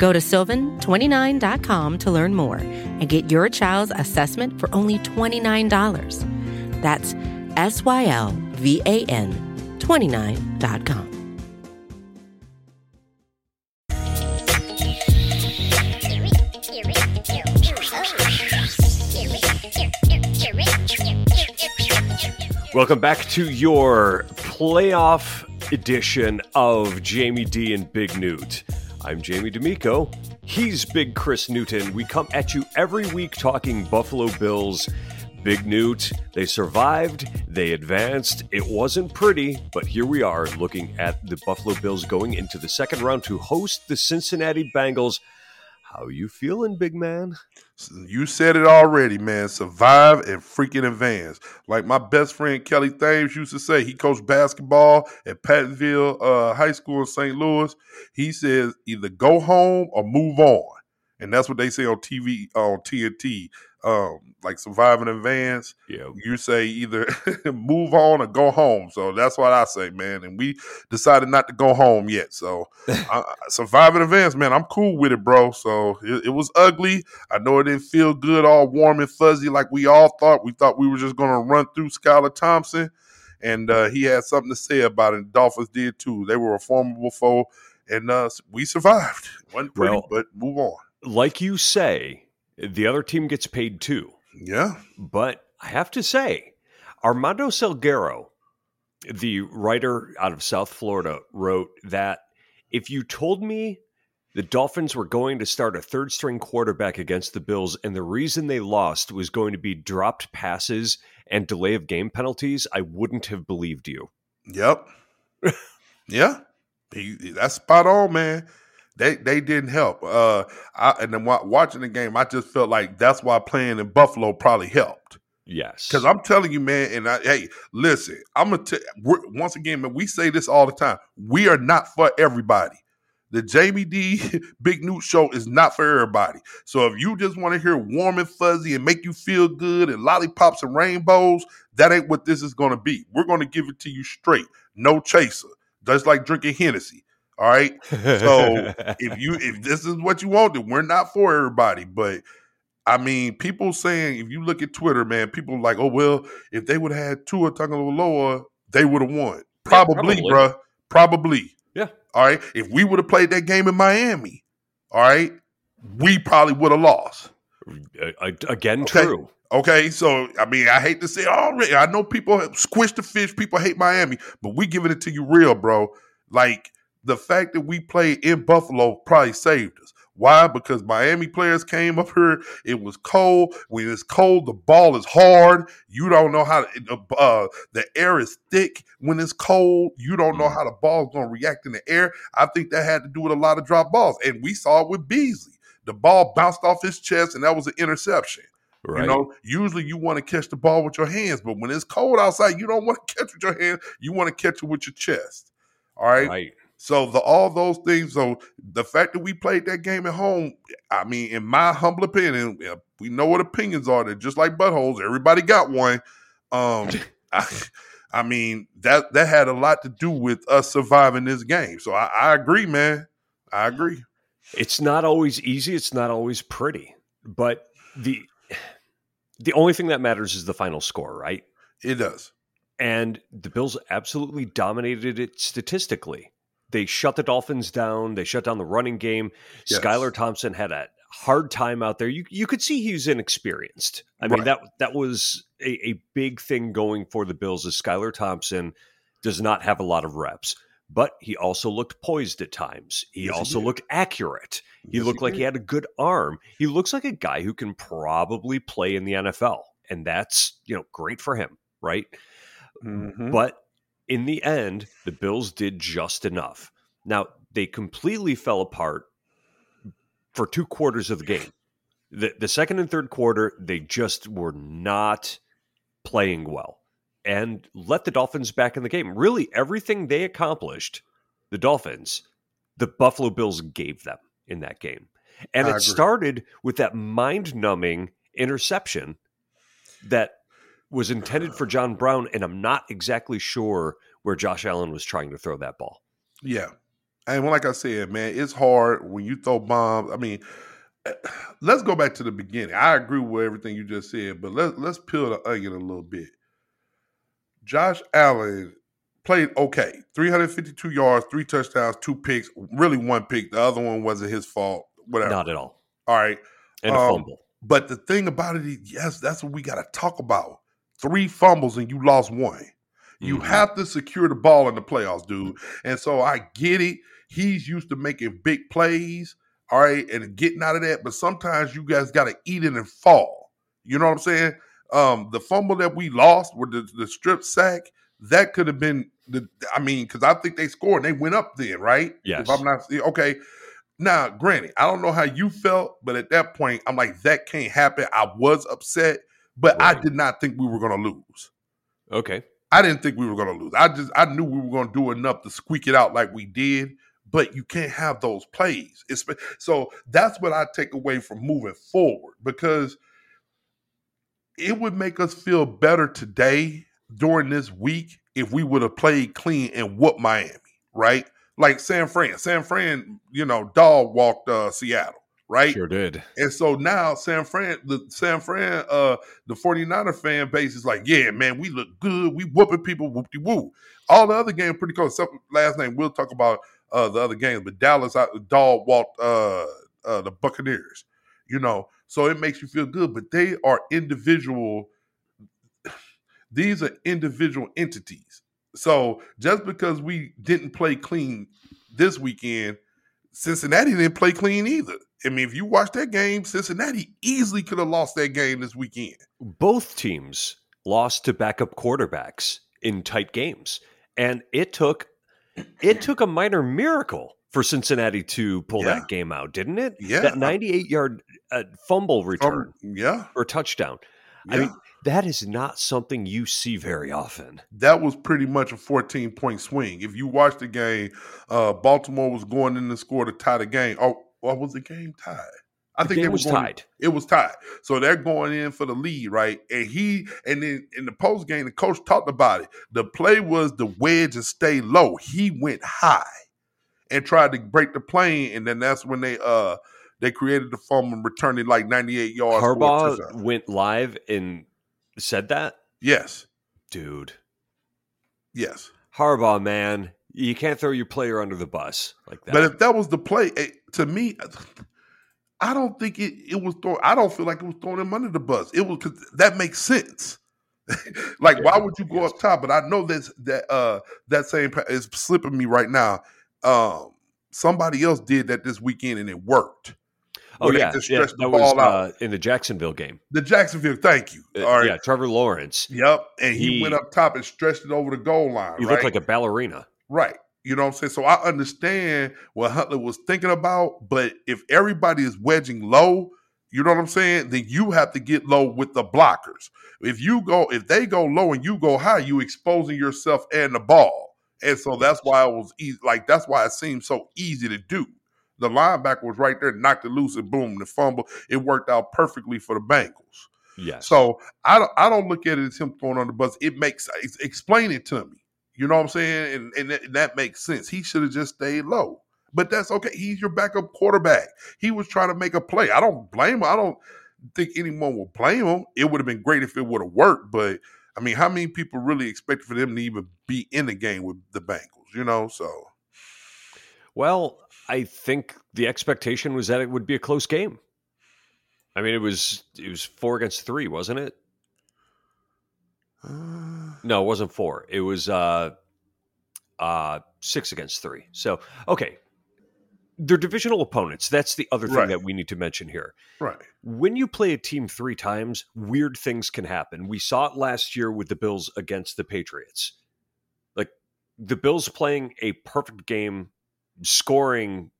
Go to sylvan29.com to learn more and get your child's assessment for only $29. That's S Y L V A N 29.com. Welcome back to your playoff edition of Jamie D and Big Newt. I'm Jamie D'Amico. He's Big Chris Newton. We come at you every week talking Buffalo Bills. Big Newt, they survived, they advanced. It wasn't pretty, but here we are looking at the Buffalo Bills going into the second round to host the Cincinnati Bengals. How you feeling, big man? You said it already, man. Survive and freaking advance. Like my best friend Kelly Thames used to say, he coached basketball at Pattonville uh, High School in St. Louis. He says either go home or move on. And that's what they say on TV on TNT um, like surviving advance. Yeah. You say either move on or go home. So that's what I say, man. And we decided not to go home yet. So uh, surviving advance, man, I'm cool with it, bro. So it, it, was ugly. I know it didn't feel good, all warm and fuzzy like we all thought. We thought we were just going to run through Skylar Thompson. And uh, he had something to say about it. Dolphins did too. They were a formidable foe. And uh, we survived. Wasn't pretty, well, but move on. Like you say, the other team gets paid too. Yeah. But I have to say, Armando Salguero, the writer out of South Florida, wrote that if you told me the Dolphins were going to start a third string quarterback against the Bills, and the reason they lost was going to be dropped passes and delay of game penalties, I wouldn't have believed you. Yep. yeah. He, that's spot on, man they they didn't help. Uh, I, and then watching the game, I just felt like that's why playing in Buffalo probably helped. Yes, because I'm telling you, man. And I, hey, listen, I'm gonna tell. Once again, man, we say this all the time. We are not for everybody. The Jamie D Big Newt show is not for everybody. So if you just want to hear warm and fuzzy and make you feel good and lollipops and rainbows, that ain't what this is going to be. We're going to give it to you straight, no chaser, just like drinking Hennessy. All right. So if you if this is what you want, then we're not for everybody. But I mean, people saying if you look at Twitter, man, people like, oh well, if they would have had Tua Tagovailoa, they would have won. Probably, yeah, probably. bruh. Probably. Yeah. All right. If we would have played that game in Miami, all right, we probably would have lost. Uh, again, okay. true. Okay, so I mean, I hate to say already. I know people squish the fish. People hate Miami, but we giving it to you real, bro. Like the fact that we played in Buffalo probably saved us. Why? Because Miami players came up here. It was cold. When it's cold, the ball is hard. You don't know how to, uh, the air is thick when it's cold. You don't know mm. how the ball is going to react in the air. I think that had to do with a lot of drop balls. And we saw it with Beasley. The ball bounced off his chest, and that was an interception. Right. You know, usually you want to catch the ball with your hands, but when it's cold outside, you don't want to catch with your hands. You want to catch it with your chest. All right. Right. So the all those things. So the fact that we played that game at home, I mean, in my humble opinion, we know what opinions are. They're just like buttholes. Everybody got one. Um, I, I, mean that that had a lot to do with us surviving this game. So I, I agree, man. I agree. It's not always easy. It's not always pretty, but the the only thing that matters is the final score, right? It does. And the Bills absolutely dominated it statistically they shut the Dolphins down. They shut down the running game. Yes. Skylar Thompson had a hard time out there. You you could see he was inexperienced. I right. mean that that was a, a big thing going for the Bills. Is Skylar Thompson does not have a lot of reps, but he also looked poised at times. He yes, also he looked accurate. He yes, looked he like he had a good arm. He looks like a guy who can probably play in the NFL, and that's you know great for him, right? Mm-hmm. But in the end, the Bills did just enough. Now, they completely fell apart for two quarters of the game. The the second and third quarter, they just were not playing well and let the Dolphins back in the game. Really, everything they accomplished, the Dolphins, the Buffalo Bills gave them in that game. And I it agree. started with that mind numbing interception that was intended for John Brown. And I'm not exactly sure where Josh Allen was trying to throw that ball. Yeah. And like I said, man, it's hard when you throw bombs. I mean, eh, let's go back to the beginning. I agree with everything you just said, but let's let's peel the onion a little bit. Josh Allen played okay. 352 yards, three touchdowns, two picks, really one pick. The other one wasn't his fault. Whatever. Not at all. All right. And um, a fumble. But the thing about it yes, that's what we got to talk about. Three fumbles and you lost one. You mm-hmm. have to secure the ball in the playoffs, dude. And so I get it. He's used to making big plays, all right, and getting out of that. But sometimes you guys got to eat it and fall. You know what I'm saying? Um, the fumble that we lost with the, the strip sack, that could have been the. I mean, because I think they scored and they went up then, right? Yes. If I'm not okay. Now, granted, I don't know how you felt, but at that point, I'm like, that can't happen. I was upset, but right. I did not think we were going to lose. Okay. I didn't think we were going to lose. I just I knew we were going to do enough to squeak it out like we did, but you can't have those plays. It's, so that's what I take away from moving forward because it would make us feel better today during this week if we would have played clean and whooped Miami, right? Like San Fran. San Fran, you know, dog walked uh, Seattle, right? Sure did. And so now San Fran, the San Fran, uh, the 49er fan base is like, yeah, man, we look good. We whooping people, whoop de woo. All the other games pretty close. So, last name, we'll talk about uh, the other games, but Dallas, uh, dog walked uh, uh, the Buccaneers, you know. So it makes you feel good, but they are individual. These are individual entities. So just because we didn't play clean this weekend, Cincinnati didn't play clean either. I mean, if you watch that game, Cincinnati easily could have lost that game this weekend. Both teams lost to backup quarterbacks in tight games, and it took it took a minor miracle for Cincinnati to pull yeah. that game out, didn't it? Yeah. That 98 yard uh, fumble return. Um, yeah. Or touchdown. Yeah. I mean, that is not something you see very often. That was pretty much a 14 point swing. If you watch the game, uh, Baltimore was going in to score to tie the game. Oh, what was the game tied? I the think it was going, tied. It was tied. So they're going in for the lead, right? And he and then in the post game, the coach talked about it. The play was the wedge and stay low. He went high and tried to break the plane, and then that's when they uh they created the fumble and returned it like 98 yards. Harbaugh went live and said that? Yes. Dude. Yes. Harbaugh, man, you can't throw your player under the bus like that. But if that was the play, it, eh, to me, I don't think it, it was thrown. I don't feel like it was throwing him under the bus. It was because that makes sense. like, yeah, why would you go yes. up top? But I know that's that uh that same is slipping me right now. Um, somebody else did that this weekend and it worked. Oh yeah, yeah that was uh, in the Jacksonville game. The Jacksonville, thank you. Uh, All right, yeah, Trevor Lawrence. Yep, and he, he, went up top and stretched it over the goal line. He right? looked like a ballerina. Right. You know what I'm saying? So I understand what Huntley was thinking about, but if everybody is wedging low, you know what I'm saying? Then you have to get low with the blockers. If you go, if they go low and you go high, you exposing yourself and the ball. And so that's why it was easy. Like that's why it seemed so easy to do. The linebacker was right there, knocked it loose, and boom, the fumble. It worked out perfectly for the Bengals. Yes. So I don't, I don't look at it as him throwing on the bus. It makes explain it to me. You know what I'm saying? And, and that, that makes sense. He should have just stayed low. But that's okay. He's your backup quarterback. He was trying to make a play. I don't blame him. I don't think anyone will blame him. It would have been great if it would have worked, but I mean, how many people really expect for them to even be in the game with the Bengals? You know, so. Well, I think the expectation was that it would be a close game. I mean, it was it was four against three, wasn't it? Uh, no, it wasn't four. It was uh, uh, six against three. So okay, they're divisional opponents. That's the other thing right. that we need to mention here. Right. When you play a team three times, weird things can happen. We saw it last year with the Bills against the Patriots. Like the Bills playing a perfect game, scoring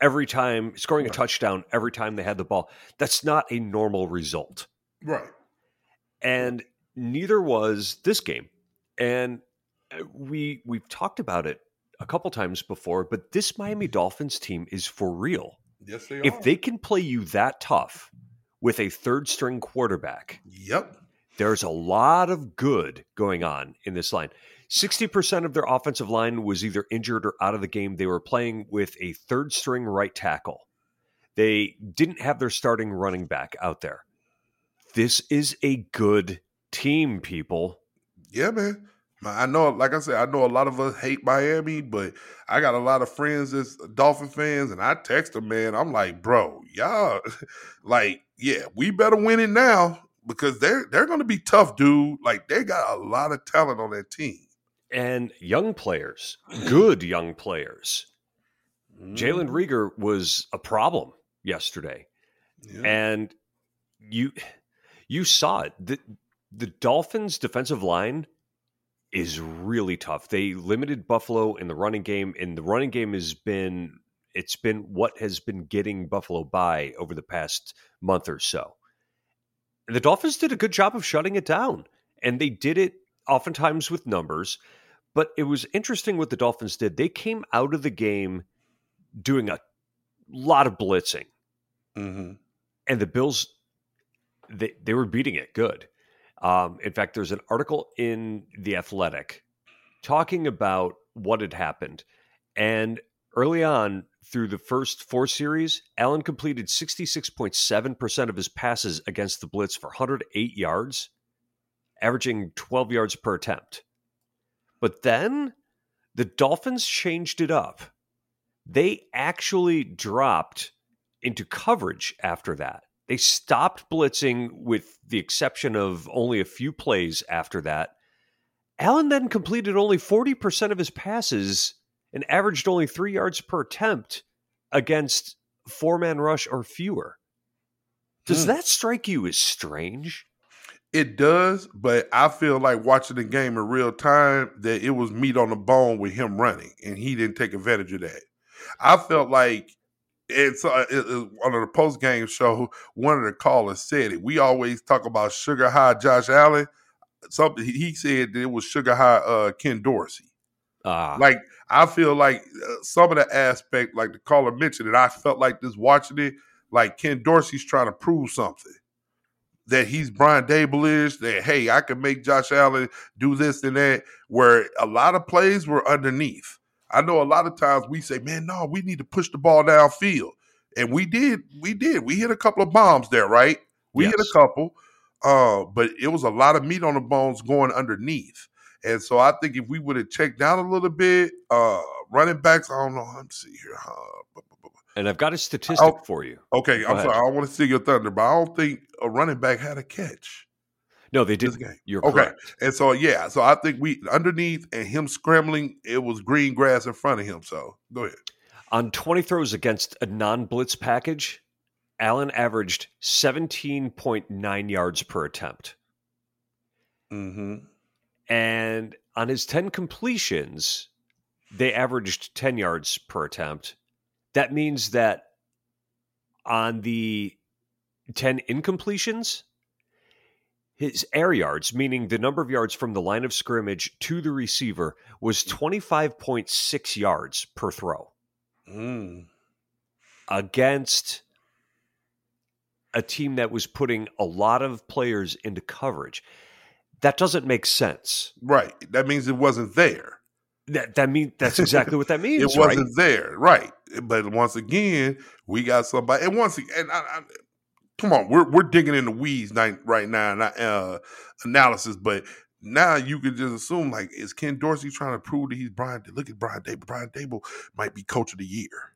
every time, scoring a touchdown every time they had the ball. That's not a normal result. Right. And neither was this game. And uh, we we've talked about it a couple times before, but this Miami Dolphins team is for real. Yes, they if they can play you that tough with a third string quarterback, yep, there's a lot of good going on in this line. 60% of their offensive line was either injured or out of the game. They were playing with a third string right tackle. They didn't have their starting running back out there. This is a good team, people. Yeah, man. I know, like I said, I know a lot of us hate Miami, but I got a lot of friends that's Dolphin fans, and I text them, man. I'm like, bro, y'all, like, yeah, we better win it now because they're they're going to be tough, dude. Like, they got a lot of talent on that team and young players, good young players. Mm. Jalen Reagor was a problem yesterday, yeah. and you you saw it. The, Dolphins' defensive line is really tough. They limited Buffalo in the running game, and the running game has been it's been what has been getting Buffalo by over the past month or so. The Dolphins did a good job of shutting it down, and they did it oftentimes with numbers. But it was interesting what the Dolphins did. They came out of the game doing a lot of blitzing, mm-hmm. and the Bills they they were beating it good. Um, in fact, there's an article in the Athletic talking about what had happened, and early on through the first four series, Allen completed 66.7% of his passes against the blitz for 108 yards, averaging 12 yards per attempt. But then the Dolphins changed it up. They actually dropped into coverage after that. They stopped blitzing with the exception of only a few plays after that. Allen then completed only 40% of his passes and averaged only three yards per attempt against four man rush or fewer. Does hmm. that strike you as strange? It does, but I feel like watching the game in real time that it was meat on the bone with him running, and he didn't take advantage of that. I felt like it's uh, it, it, on the post game show. One of the callers said it. We always talk about sugar high Josh Allen. Something he said that it was sugar high uh, Ken Dorsey. Uh, like I feel like uh, some of the aspect, like the caller mentioned it, I felt like this watching it, like Ken Dorsey's trying to prove something that he's Brian Daboll that hey, I can make Josh Allen do this and that, where a lot of plays were underneath. I know a lot of times we say, man, no, we need to push the ball downfield. And we did, we did. We hit a couple of bombs there, right? We yes. hit a couple. Uh, but it was a lot of meat on the bones going underneath. And so I think if we would have checked down a little bit, uh, running backs, I don't know. Let me see here. Uh, and I've got a statistic for you. Okay, Go I'm ahead. sorry. I don't want to see your thunder, but I don't think a running back had a catch. No, they didn't. You're okay. Correct. And so yeah, so I think we underneath and him scrambling, it was green grass in front of him. So go ahead. On 20 throws against a non-blitz package, Allen averaged 17.9 yards per attempt. Mm-hmm. And on his 10 completions, they averaged 10 yards per attempt that means that on the 10 incompletions, his air yards, meaning the number of yards from the line of scrimmage to the receiver, was 25.6 yards per throw. Mm. Against a team that was putting a lot of players into coverage. That doesn't make sense. Right. That means it wasn't there. That that mean that's exactly what that means. it wasn't right? there, right? But once again, we got somebody, and once again, I, I, come on, we're we're digging in the weeds right now, not uh, analysis, but now you could just assume like is Ken Dorsey trying to prove that he's Brian? Look at Brian Daboll. Brian Daboll might be coach of the year.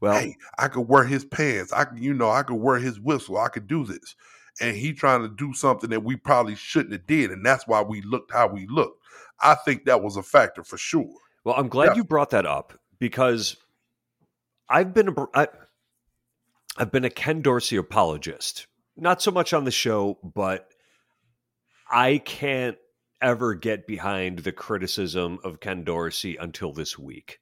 Well, hey, I could wear his pants. I could, you know, I could wear his whistle. I could do this, and he trying to do something that we probably shouldn't have did, and that's why we looked how we looked. I think that was a factor for sure. Well, I'm glad yeah. you brought that up because I've been a, I, I've been a Ken Dorsey apologist. Not so much on the show, but I can't ever get behind the criticism of Ken Dorsey until this week.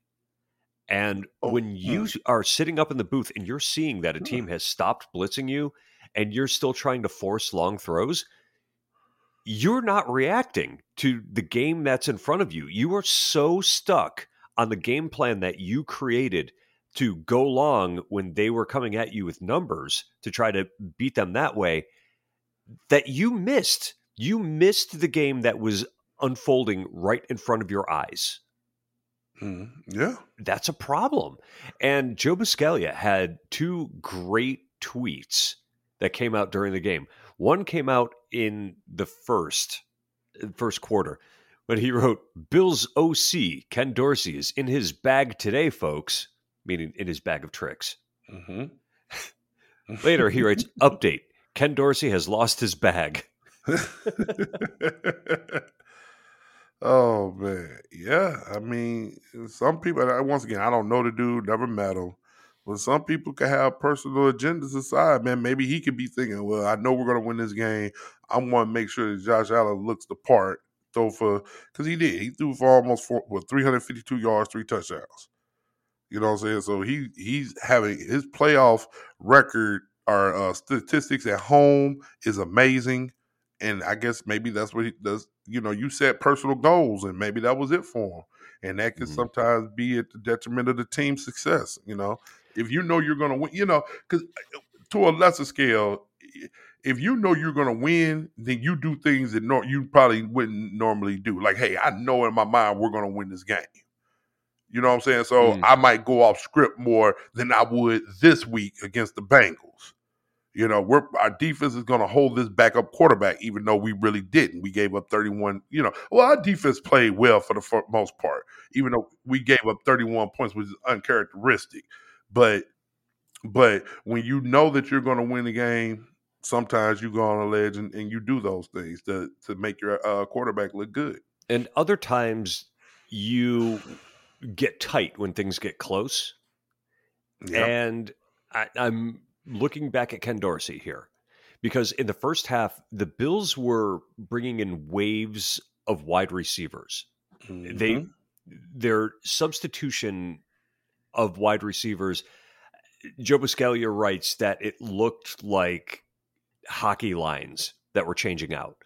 And oh, when you hmm. are sitting up in the booth and you're seeing that a team has stopped blitzing you and you're still trying to force long throws, you're not reacting to the game that's in front of you. You are so stuck on the game plan that you created to go long when they were coming at you with numbers to try to beat them that way that you missed. You missed the game that was unfolding right in front of your eyes. Mm, yeah. That's a problem. And Joe Buscaglia had two great tweets that came out during the game. One came out in the first first quarter when he wrote, Bills OC, Ken Dorsey, is in his bag today, folks, meaning in his bag of tricks. Mm-hmm. Later, he writes, Update Ken Dorsey has lost his bag. oh, man. Yeah. I mean, some people, once again, I don't know the dude, never met him. But some people can have personal agendas aside, man. Maybe he could be thinking, well, I know we're going to win this game. I want to make sure that Josh Allen looks the part throw for because he did. He threw for almost four, what 352 yards, three touchdowns. You know what I'm saying? So he he's having his playoff record or uh, statistics at home is amazing, and I guess maybe that's what he does. You know, you set personal goals, and maybe that was it for him, and that can mm-hmm. sometimes be at the detriment of the team's success. You know, if you know you're going to win, you know, because uh, to a lesser scale, if you know you're going to win, then you do things that no, you probably wouldn't normally do. Like, hey, I know in my mind we're going to win this game. You know what I'm saying? So mm. I might go off script more than I would this week against the Bengals. You know, we're our defense is going to hold this backup quarterback, even though we really didn't. We gave up 31. You know, well, our defense played well for the most part, even though we gave up 31 points, which is uncharacteristic. But, but when you know that you're going to win the game, sometimes you go on a ledge and, and you do those things to to make your uh, quarterback look good. And other times you get tight when things get close. Yep. And I, I'm looking back at Ken Dorsey here because in the first half, the Bills were bringing in waves of wide receivers. Mm-hmm. They their substitution of wide receivers. Joe Buscaglia writes that it looked like hockey lines that were changing out.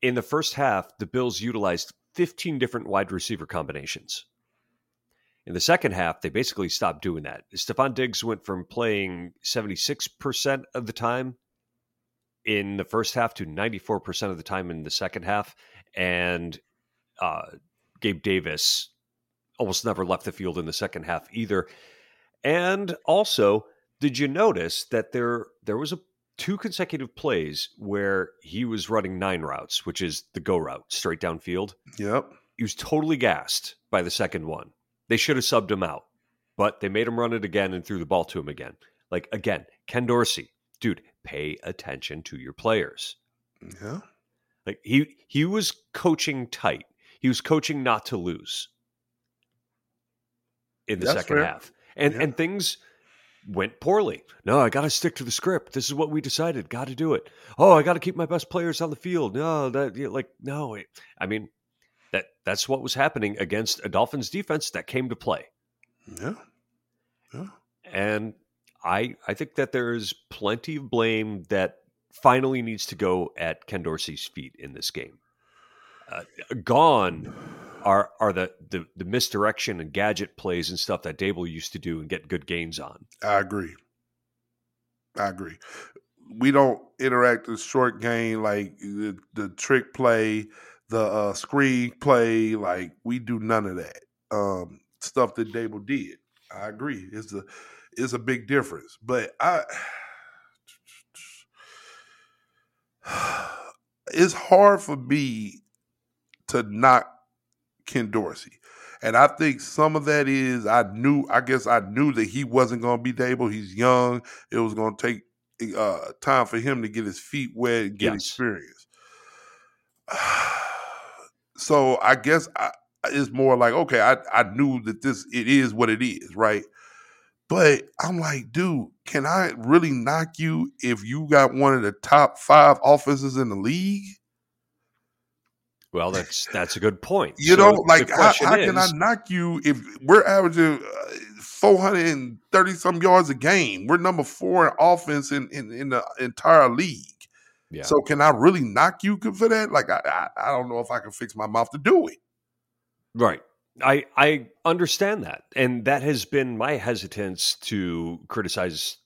In the first half, the Bills utilized 15 different wide receiver combinations. In the second half, they basically stopped doing that. Stefon Diggs went from playing 76% of the time in the first half to 94% of the time in the second half. And uh, Gabe Davis almost never left the field in the second half either. And also, did you notice that there there was a two consecutive plays where he was running nine routes, which is the go route straight downfield. Yep. He was totally gassed by the second one. They should have subbed him out, but they made him run it again and threw the ball to him again. Like again, Ken Dorsey, dude, pay attention to your players. Yeah. Like he he was coaching tight. He was coaching not to lose in the That's second fair. half. And yeah. and things went poorly. No, I got to stick to the script. This is what we decided. Got to do it. Oh, I got to keep my best players on the field. No, that like no. I mean, that's what was happening against a Dolphins defense that came to play. Yeah, yeah. And I I think that there is plenty of blame that finally needs to go at Ken Dorsey's feet in this game. Uh, gone are are the, the the misdirection and gadget plays and stuff that Daboll used to do and get good gains on. I agree. I agree. We don't interact the short game like the, the trick play, the uh, screen play. Like we do none of that um, stuff that Daboll did. I agree. It's a it's a big difference. But I it's hard for me to not Ken Dorsey. And I think some of that is I knew, I guess I knew that he wasn't going to be Daboll. He's young. It was going to take uh, time for him to get his feet wet and get yes. experience. so I guess I, it's more like, okay, I, I knew that this, it is what it is, right? But I'm like, dude, can I really knock you if you got one of the top five offenses in the league? Well, that's that's a good point. You so know, like how, how is, can I knock you if we're averaging uh, four hundred and thirty some yards a game? We're number four in offense in in, in the entire league. Yeah. So can I really knock you for that? Like I, I I don't know if I can fix my mouth to do it. Right. I I understand that, and that has been my hesitance to criticize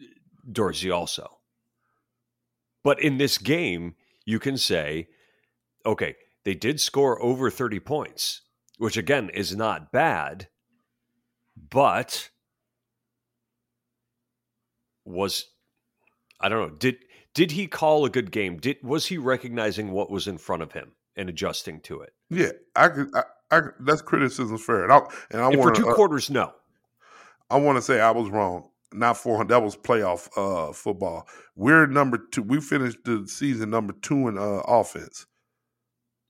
eh, Dorsey also. But in this game, you can say, okay, they did score over 30 points, which again is not bad, but was I don't know, did did he call a good game? Did was he recognizing what was in front of him and adjusting to it? Yeah, I could I, I that's criticism fair. And I and I want for two uh, quarters, no. I want to say I was wrong. Not 400. That was playoff uh, football. We're number two. We finished the season number two in uh, offense.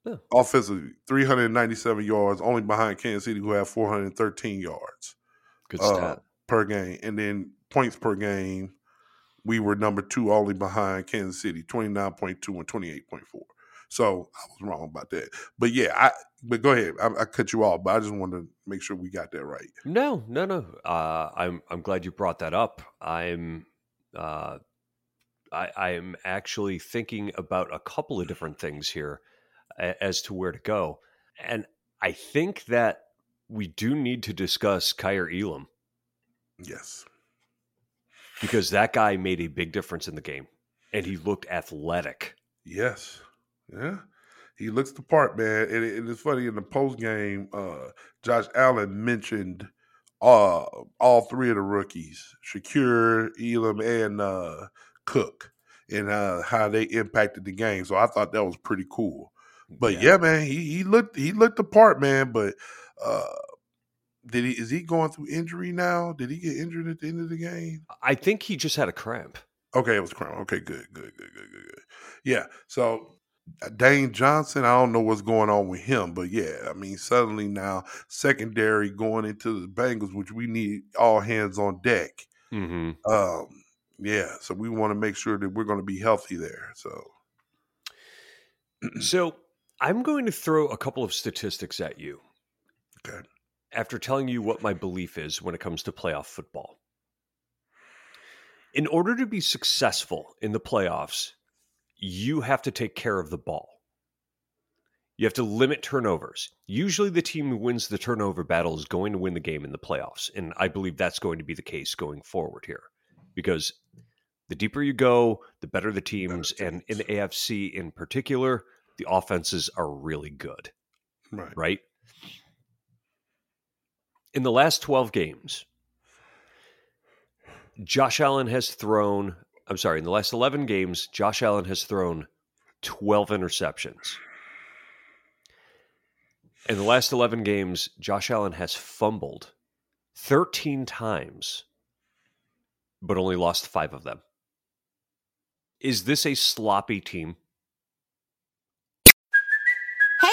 Yeah. Offensively, 397 yards, only behind Kansas City, who had 413 yards. Good uh, stat. Per game. And then points per game, we were number two, only behind Kansas City, 29.2 and 28.4. So I was wrong about that. But yeah, I but go ahead. I, I, cut you off, but I just wanted to make sure we got that right. No, no, no. Uh, I'm I'm glad you brought that up. I'm uh, I I am actually thinking about a couple of different things here as to where to go. And I think that we do need to discuss Kaiir Elam. Yes. Because that guy made a big difference in the game and he looked athletic. Yes. Yeah. He looks the part, man. And it, it's funny in the post game, uh, Josh Allen mentioned uh, all three of the rookies, Shakir, Elam, and uh, Cook, and uh, how they impacted the game. So I thought that was pretty cool. But yeah, yeah man, he, he looked he looked the part, man. But uh, did he is he going through injury now? Did he get injured at the end of the game? I think he just had a cramp. Okay, it was cramp. Okay, good, good, good, good, good, good. Yeah. So uh, Dane Jackson, I don't know what's going on with him, but yeah, I mean, suddenly now secondary going into the Bengals, which we need all hands on deck. Mm-hmm. Um, yeah, so we want to make sure that we're going to be healthy there. So, so I'm going to throw a couple of statistics at you. Okay. After telling you what my belief is when it comes to playoff football. In order to be successful in the playoffs, you have to take care of the ball. You have to limit turnovers. Usually, the team who wins the turnover battle is going to win the game in the playoffs. And I believe that's going to be the case going forward here because the deeper you go, the better the teams. Better teams. And in the AFC in particular, the offenses are really good. Right. Right. In the last 12 games, Josh Allen has thrown, I'm sorry, in the last 11 games, Josh Allen has thrown 12 interceptions. In the last 11 games, Josh Allen has fumbled 13 times, but only lost five of them. Is this a sloppy team?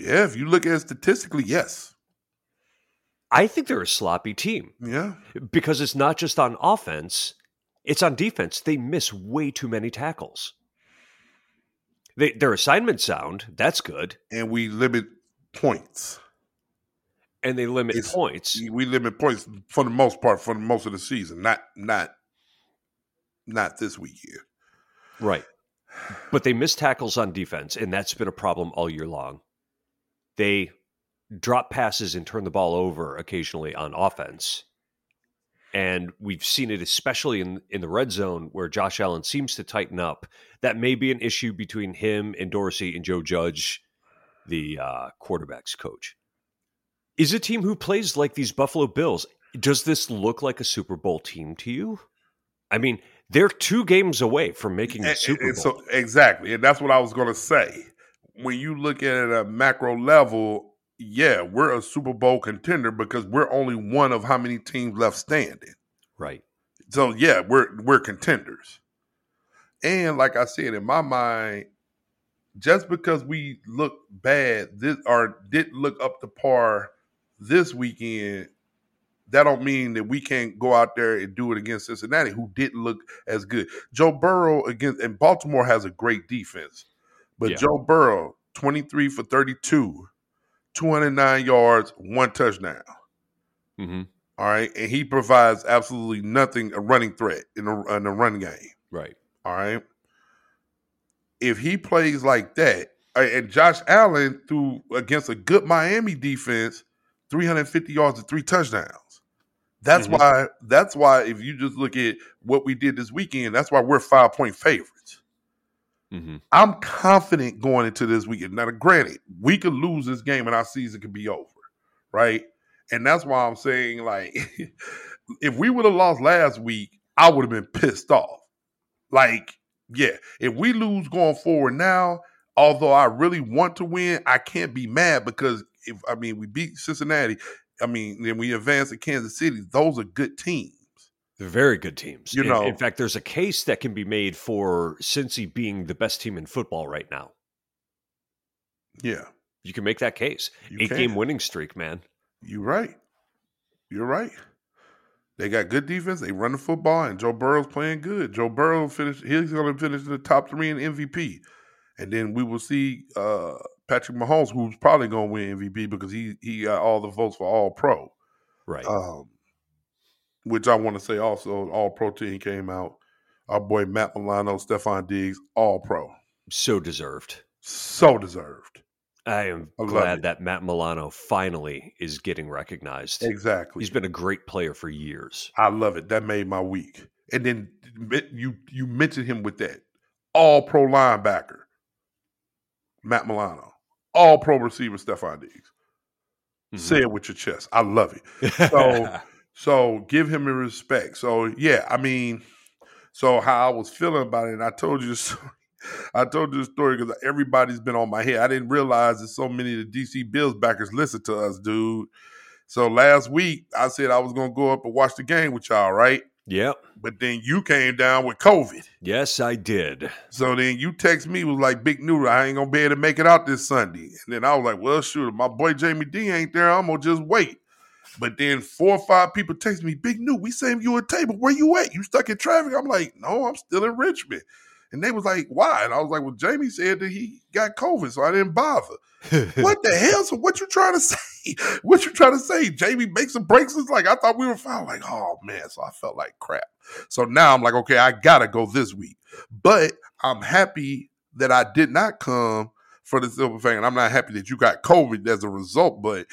Yeah, if you look at it statistically, yes. I think they're a sloppy team. Yeah. Because it's not just on offense, it's on defense. They miss way too many tackles. They, their assignment sound, that's good. And we limit points. And they limit it's, points. We limit points for the most part for the most of the season, not not not this weekend. Right. But they miss tackles on defense, and that's been a problem all year long. They drop passes and turn the ball over occasionally on offense. And we've seen it especially in, in the red zone where Josh Allen seems to tighten up. That may be an issue between him and Dorsey and Joe Judge, the uh, quarterback's coach. Is a team who plays like these Buffalo Bills, does this look like a Super Bowl team to you? I mean, they're two games away from making the eh, eh, Super eh, Bowl. So, exactly. And that's what I was going to say when you look at it at a macro level, yeah, we're a Super Bowl contender because we're only one of how many teams left standing. Right. So yeah, we're we're contenders. And like I said, in my mind, just because we look bad this or didn't look up to par this weekend, that don't mean that we can't go out there and do it against Cincinnati, who didn't look as good. Joe Burrow against and Baltimore has a great defense, but Yeah. Joe Burrow, 23 for 32, 209 yards, one touchdown. hmm All right. And he provides absolutely nothing, a running threat in the, in the run game. Right. All right. If he plays like that, and Josh Allen threw against a good Miami defense, 350 yards and three touchdowns. That's Mhm. why. That's why. If you just look at what we did this weekend, that's why we're five point favorites. Hmm I'm confident going into this weekend. Now, granted, we could lose this game and our season could be over, right? And that's why I'm saying, like, if we would have lost last week, I would have been pissed off. Like, yeah, if we lose going forward now, although I really want to win, I can't be mad because if I mean we beat Cincinnati, I mean then we advance to Kansas City. Those are good teams. They're very good teams. You In- know- in fact, there's a case that can be made for Cincy being the best team in football right now. Yeah, You can make that case. You Eight can. game winning streak, man. You're right. You're right. They got good defense. They run the football, and Joe Burrow's playing good. Joe Burrow finished. He's going to finish in the top three in MVP, and then we will see uh, Patrick Mahomes, who's probably going to win MVP because he he got all the votes for All Pro. Right. Um, which I want to say also, All Pro team came out. Our boy Matt Milano, Stefon Diggs, All Pro, so deserved. so deserved. I am I glad it. that Matt Milano finally is getting recognized. Exactly. He's been a great player for years. I love it. That made my week. And then you you mentioned him with that all pro linebacker, Matt Milano, all pro receiver, Stefon Diggs. Mhm. Say it with your chest. I love it. So so give him a respect. So yeah, I mean, so how I was feeling about it, and I told you. I told you the story because everybody's been on my head. I didn't realize that so many of the DC Bills backers listen to us, dude. So last week I said I was gonna go up and watch the game with y'all, right? yep. But then you came down with COVID. Yes, I did. So then you text me was like, "Big Noodle, I ain't gonna be able to make it out this Sunday." And then I was like, "Well, shoot, if my boy Jamie D ain't there, I'm gonna just wait." But then four or five people text me, "Big New, we saved you a table. Where you at? You stuck in traffic?" I'm like, "No, I'm still in Richmond." And they was like, "Why?" And I was like, "Well, Jamie said that he got COVID, so I didn't bother." what the hell? So what you trying to say? What you trying to say? Jamie makes some breaks. It's like I thought we were fine. Like, oh man. So I felt like crap. So now I'm like, okay, I gotta go this week. But I'm happy that I did not come for the silver fan. I'm not happy that you got COVID as a result, but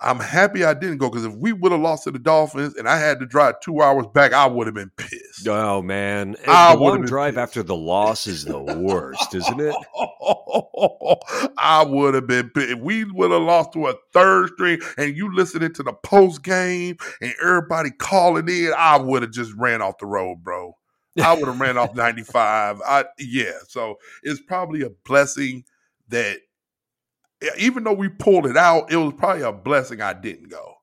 I'm happy I didn't go because if we would have lost to the Dolphins and I had to drive two hours back, I would have been pissed. Oh man, And I the long drive pissed. after the loss is the worst, isn't it? I would have been pissed. if we would have lost to a third string and you listening to the post game and everybody calling in, I would have just ran off the road, bro. I would have ran off 95. I yeah, so it's probably a blessing that even though we pulled it out, it was probably a blessing I didn't go.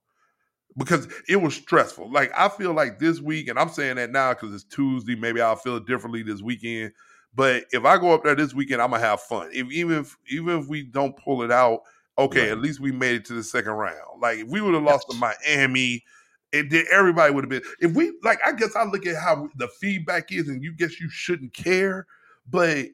Because it was stressful. Like I feel like this week, and I'm saying that now because it's Tuesday, maybe I'll feel differently this weekend. But if I go up there this weekend, I'm gonna have fun. If even if even if we don't pull it out, okay, Right. at least we made it to the second round. Like if we would have lost to Miami, and then everybody would have been. If we like, I guess I look at how the feedback is, and you guess you shouldn't care, but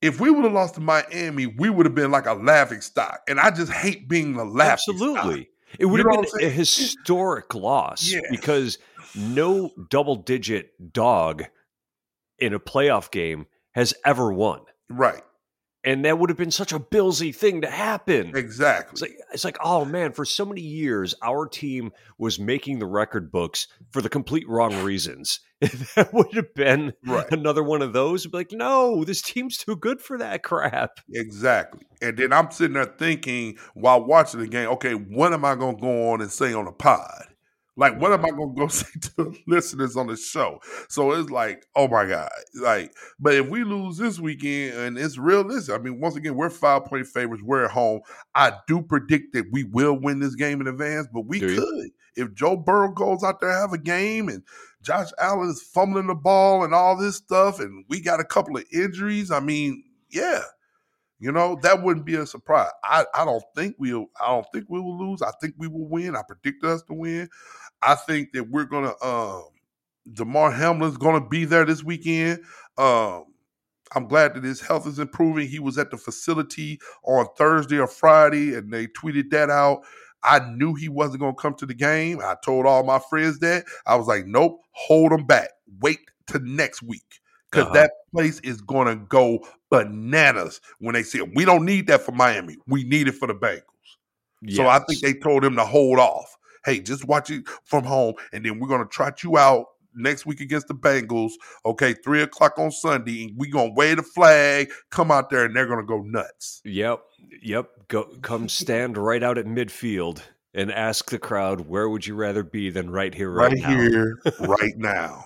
if we would have lost to Miami, we would have been like a laughing stock. And I just hate being the laughing stock. Absolutely. It would You have been a historic loss Yeah. because no double digit dog in a playoff game has ever won. Right. And that would have been such a Billsy thing to happen. It's Exactly. like, it's like, oh man, for so many years, our team was making the record books for the complete wrong reasons. that would have been Right. another one of those. Be like, no, this team's too good for that crap. Exactly. And then I'm sitting there thinking while watching the game, okay, what am I going to go on and say on the pod? Like, what am I gonna go say to the listeners on the show? So it's like, oh my god, like. But if we lose this weekend, and it's realistic, I mean, once again, we're five point favorites. We're at home. I do predict that we will win this game in advance, but we Do you? could if Joe Burrow goes out there have a game and Josh Allen is fumbling the ball and all this stuff, and we got a couple of injuries. I mean, yeah. You know, that wouldn't be a surprise. I, I don't think we'll I don't think we will lose. I think we will win. I predicted us to win. I think that we're gonna um Damar Hamlin's gonna be there this weekend. Um I'm glad that his health is improving. He was at the facility on Thursday or Friday and they tweeted that out. I knew he wasn't going to come to the game. I told all my friends that. I was like, nope, hold him back. Wait to next week because Uh-huh. that place is going to go bananas when they see it. We don't need that for Miami. We need it for the Bengals. So I think they told him to hold off. Hey, just watch it from home, and then we're gonna trot you out next week against the Bengals. Okay, three o'clock on Sunday, and we're gonna wave the flag, come out there, and they're gonna go nuts. Yep, yep. Go come stand right out at midfield and ask the crowd where would you rather be than right here, right, Right, now? here, right now.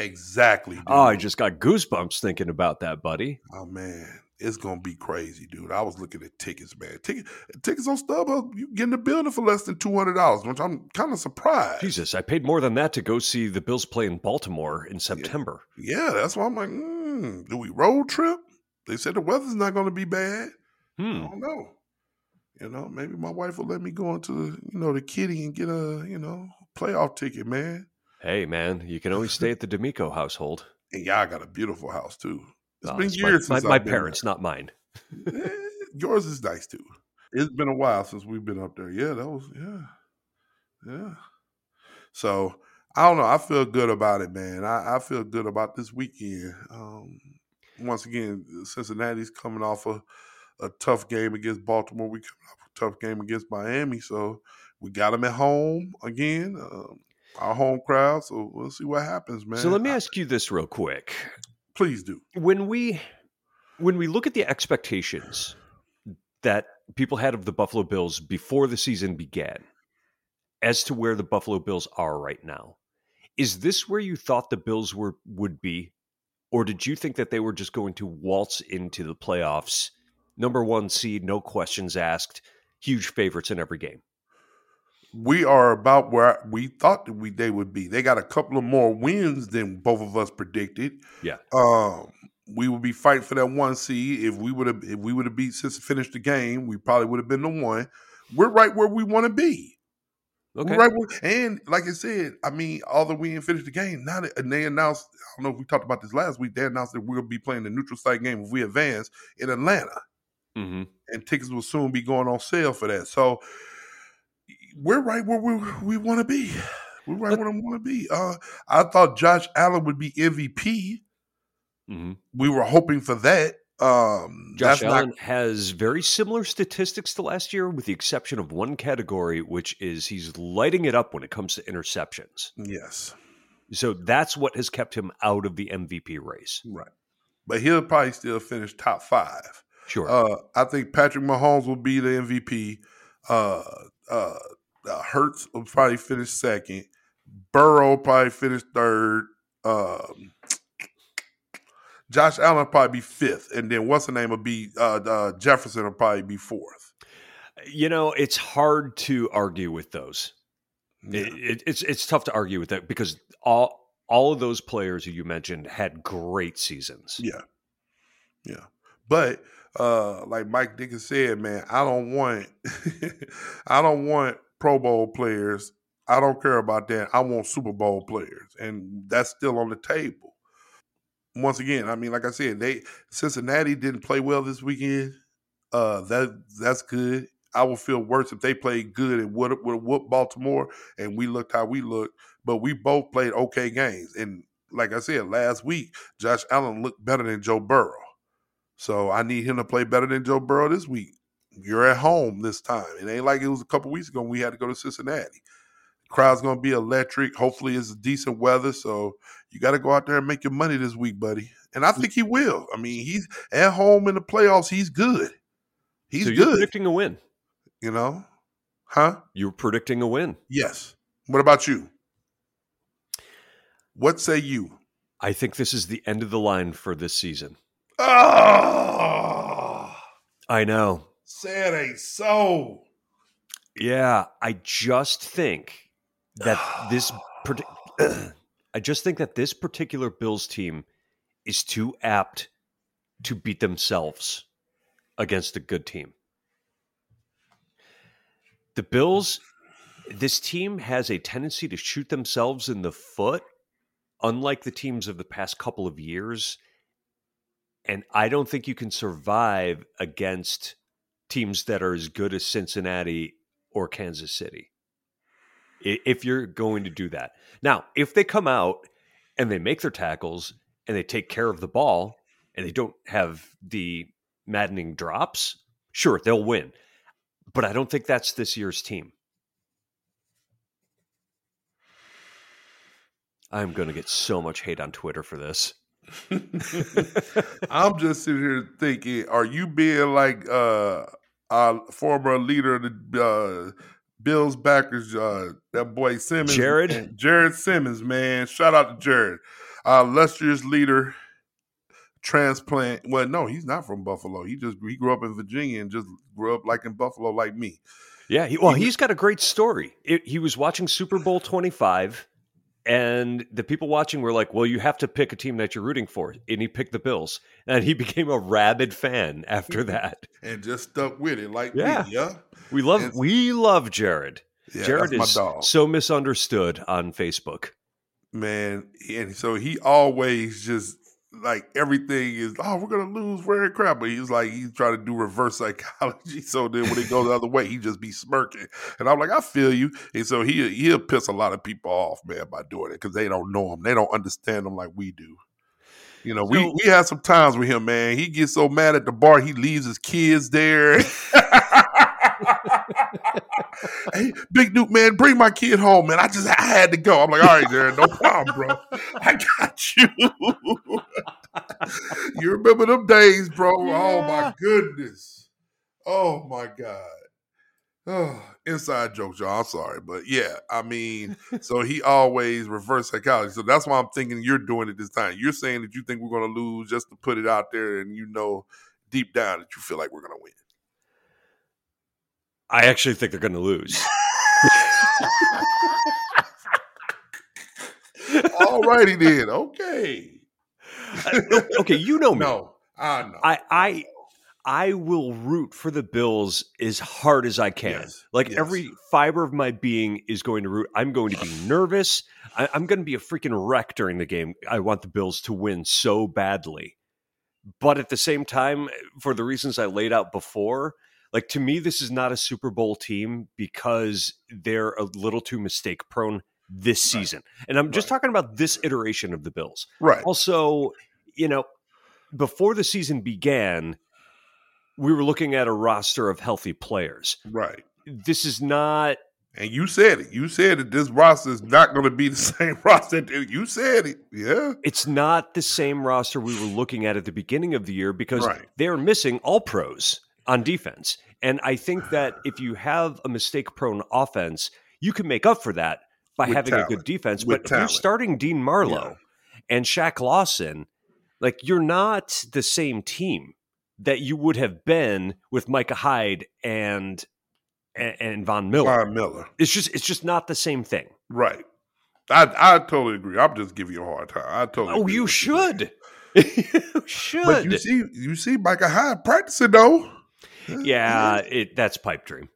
Exactly. Ah, dude. Oh, I just got goosebumps thinking about that, buddy. Oh man, it's gonna be crazy, dude. I was looking at tickets, man. Ticket, tickets on StubHub, you get in the building for less than two hundred dollars, which I'm kind of surprised. Jesus, I paid more than that to go see the Bills play in Baltimore in September. Yeah, that's why I'm like, mm, do we road trip? They said the weather's not going to be bad. I Hmm. don't know. You know, maybe my wife will let me go into the, you know, the kitty and get a, you know, playoff ticket, man. Hey, man, you can always stay at the D'Amico household. And y'all got a beautiful house too. It's been years my, since my, my been parents, not mine. Eh, yours is nice too. It's been a while since we've been up there. Yeah, that was yeah, yeah. So I don't know. I feel good about it, man. I, I feel good about this weekend. Um, once again, Cincinnati's coming off a, a tough game against Baltimore. We coming off a tough game against Miami. So we got them at home again. Um, our home crowd. So we'll see what happens, man. So let me ask you this real quick. Please do. when we when we look at the expectations that people had of the Buffalo Bills before the season began as to where the Buffalo Bills are right now is this where you thought the Bills were would be? Or did you think that they were just going to waltz into the playoffs? Number 1 seed no questions asked huge favorites in every game we are about where we thought that we they would be. They got a couple of more wins than both of us predicted. Yeah. Um, we would be fighting for that one seed. If we would have if we would have beat since finished the game, we probably would have been the one. We're right where we want to be. okay We're right where, and like I said, I mean, although we didn't finish the game, now that, and they announced, I don't know if we talked about this last week, they announced that we'll be playing the neutral site game if we advance in Atlanta mhm and tickets will soon be going on sale for that. So we're right where we we want to be. We're right where we want to be. Uh, I thought Josh Allen would be MVP. mhm We were hoping for that. Um, Josh Allen not has very similar statistics to last year, with the exception of one category, which is he's lighting it up when it comes to interceptions. yes, So that's what has kept him out of the MVP race. right. But he'll probably still finish top five. Sure. Uh, I think Patrick Mahomes will be the MVP. Uh, uh, uh, Hurts will probably finish second. Burrow will probably finish third. Um, Josh Allen will probably be fifth, and then what's the name will be uh, uh, Jefferson will probably be fourth. you know, it's hard to argue with those. Yeah. It, it, it's it's tough to argue with that because all all of those players who you mentioned had great seasons. Yeah. Yeah. But uh like Mike Dickens said, man, I don't want I don't want Pro Bowl players. I don't care about that. I want Super Bowl players. And that's still on the table. Once again, I mean, like I said, they Cincinnati didn't play well this weekend. Uh that that's good. I would feel worse if they played good and would would whoop Baltimore and we looked how we looked. But we both played okay games. And like I said last week, Josh Allen looked better than Joe Burrow. So I need him to play better than Joe Burrow this week. You're at home this time. It ain't like it was a couple weeks ago when we had to go to Cincinnati. Crowd's gonna be electric. Hopefully it's decent weather. So you gotta go out there and make your money this week, buddy. And I think he will. I mean, he's at home in the playoffs, he's good. He's so you're good. predicting a win. you know? Huh? You're predicting a win. Yes. What about you? What say you? I think this is the end of the line for this season. Oh, I know. Say it ain't so. Yeah, I just think that this I just think that this particular Bills team is too apt to beat themselves against a good team. The Bills this team has a tendency to shoot themselves in the foot unlike the teams of the past couple of years and I don't think you can survive against teams that are as good as Cincinnati or Kansas City. If you're going to do that. Now, if they come out and they make their tackles and they take care of the ball and they don't have the maddening drops, sure, they'll win. But I don't think that's this year's team. I'm going to get so much hate on Twitter for this. I'm just sitting here thinking, are you being like uh our former leader of the uh Bills backers, uh that boy Simmons? Jared? Jared Simmons, man. Shout out to Jared. Our illustrious leader, transplant. Well, no, he's not from Buffalo. He just he grew up in Virginia and just grew up like in Buffalo like me. Yeah, he, well, he's got a great story. It, he was watching Super Bowl 25, and the people watching were like, "Well, you have to pick a team that you're rooting for," and he picked the Bills, and he became a rabid fan after that. And just stuck with it like Yeah. me, yeah. We love It's- we love Jared. Yeah, Jared is so misunderstood on Facebook. man and so he always just like everything is oh we're gonna lose we're in crap but he's like he's trying to do reverse psychology so then when it goes the other way he just be smirking. And i'm like i feel you. And so he he'll piss a lot of people off man by doing it because they don't know him. They don't understand him like we do. You know we So- we had some times with him man. He gets so mad at the bar he leaves his kids there hey, Big Duke, man, bring my kid home, man. I just I had to go. I'm like, all right, Darren, no problem, bro. I got you. you remember them days, bro? Oh my goodness. Oh my God. Oh, inside jokes, y'all. I'm sorry, but yeah, I mean, so he always reverse psychology. So that's why I'm thinking you're doing it this time. You're saying that you think we're going to lose just to put it out there, and you know deep down that you feel like we're going to win. I actually think they're going to lose. All righty then. Okay. Uh, okay, you know me. No, I know. I I I will root for the Bills as hard as I can. Yes, Like yes. every fiber of my being is going to root. I'm going to be nervous. I, I'm going to be a freaking wreck during the game. I want the Bills to win so badly, but at the same time, for the reasons I laid out before, like to me, this is not a Super Bowl team because they're a little too mistake prone this Right. season. And I'm just Right. talking about this iteration of the Bills. right. Also, you know, before the season began, we were looking at a roster of healthy players. Right. This is not And you said it. You said that this roster is not going to be the same roster. You said it. Yeah. it's not the same roster we were looking at at the beginning of the year because Right. they're missing all pros on defense. And I think that if you have a mistake prone offense, you can make up for that by With having a good defense. With but if you're starting Dean Marlowe and Shaq Lawson, like you're not the same team that you would have been with Micah Hyde and and, and Von Miller. Von Miller. It's just it's just not the same thing. Right. I I totally agree. I'm just giving you a hard time. I totally. Oh, you should. you should. But you see, you see Micah Hyde practicing though. Yeah, it, that's pipe dream.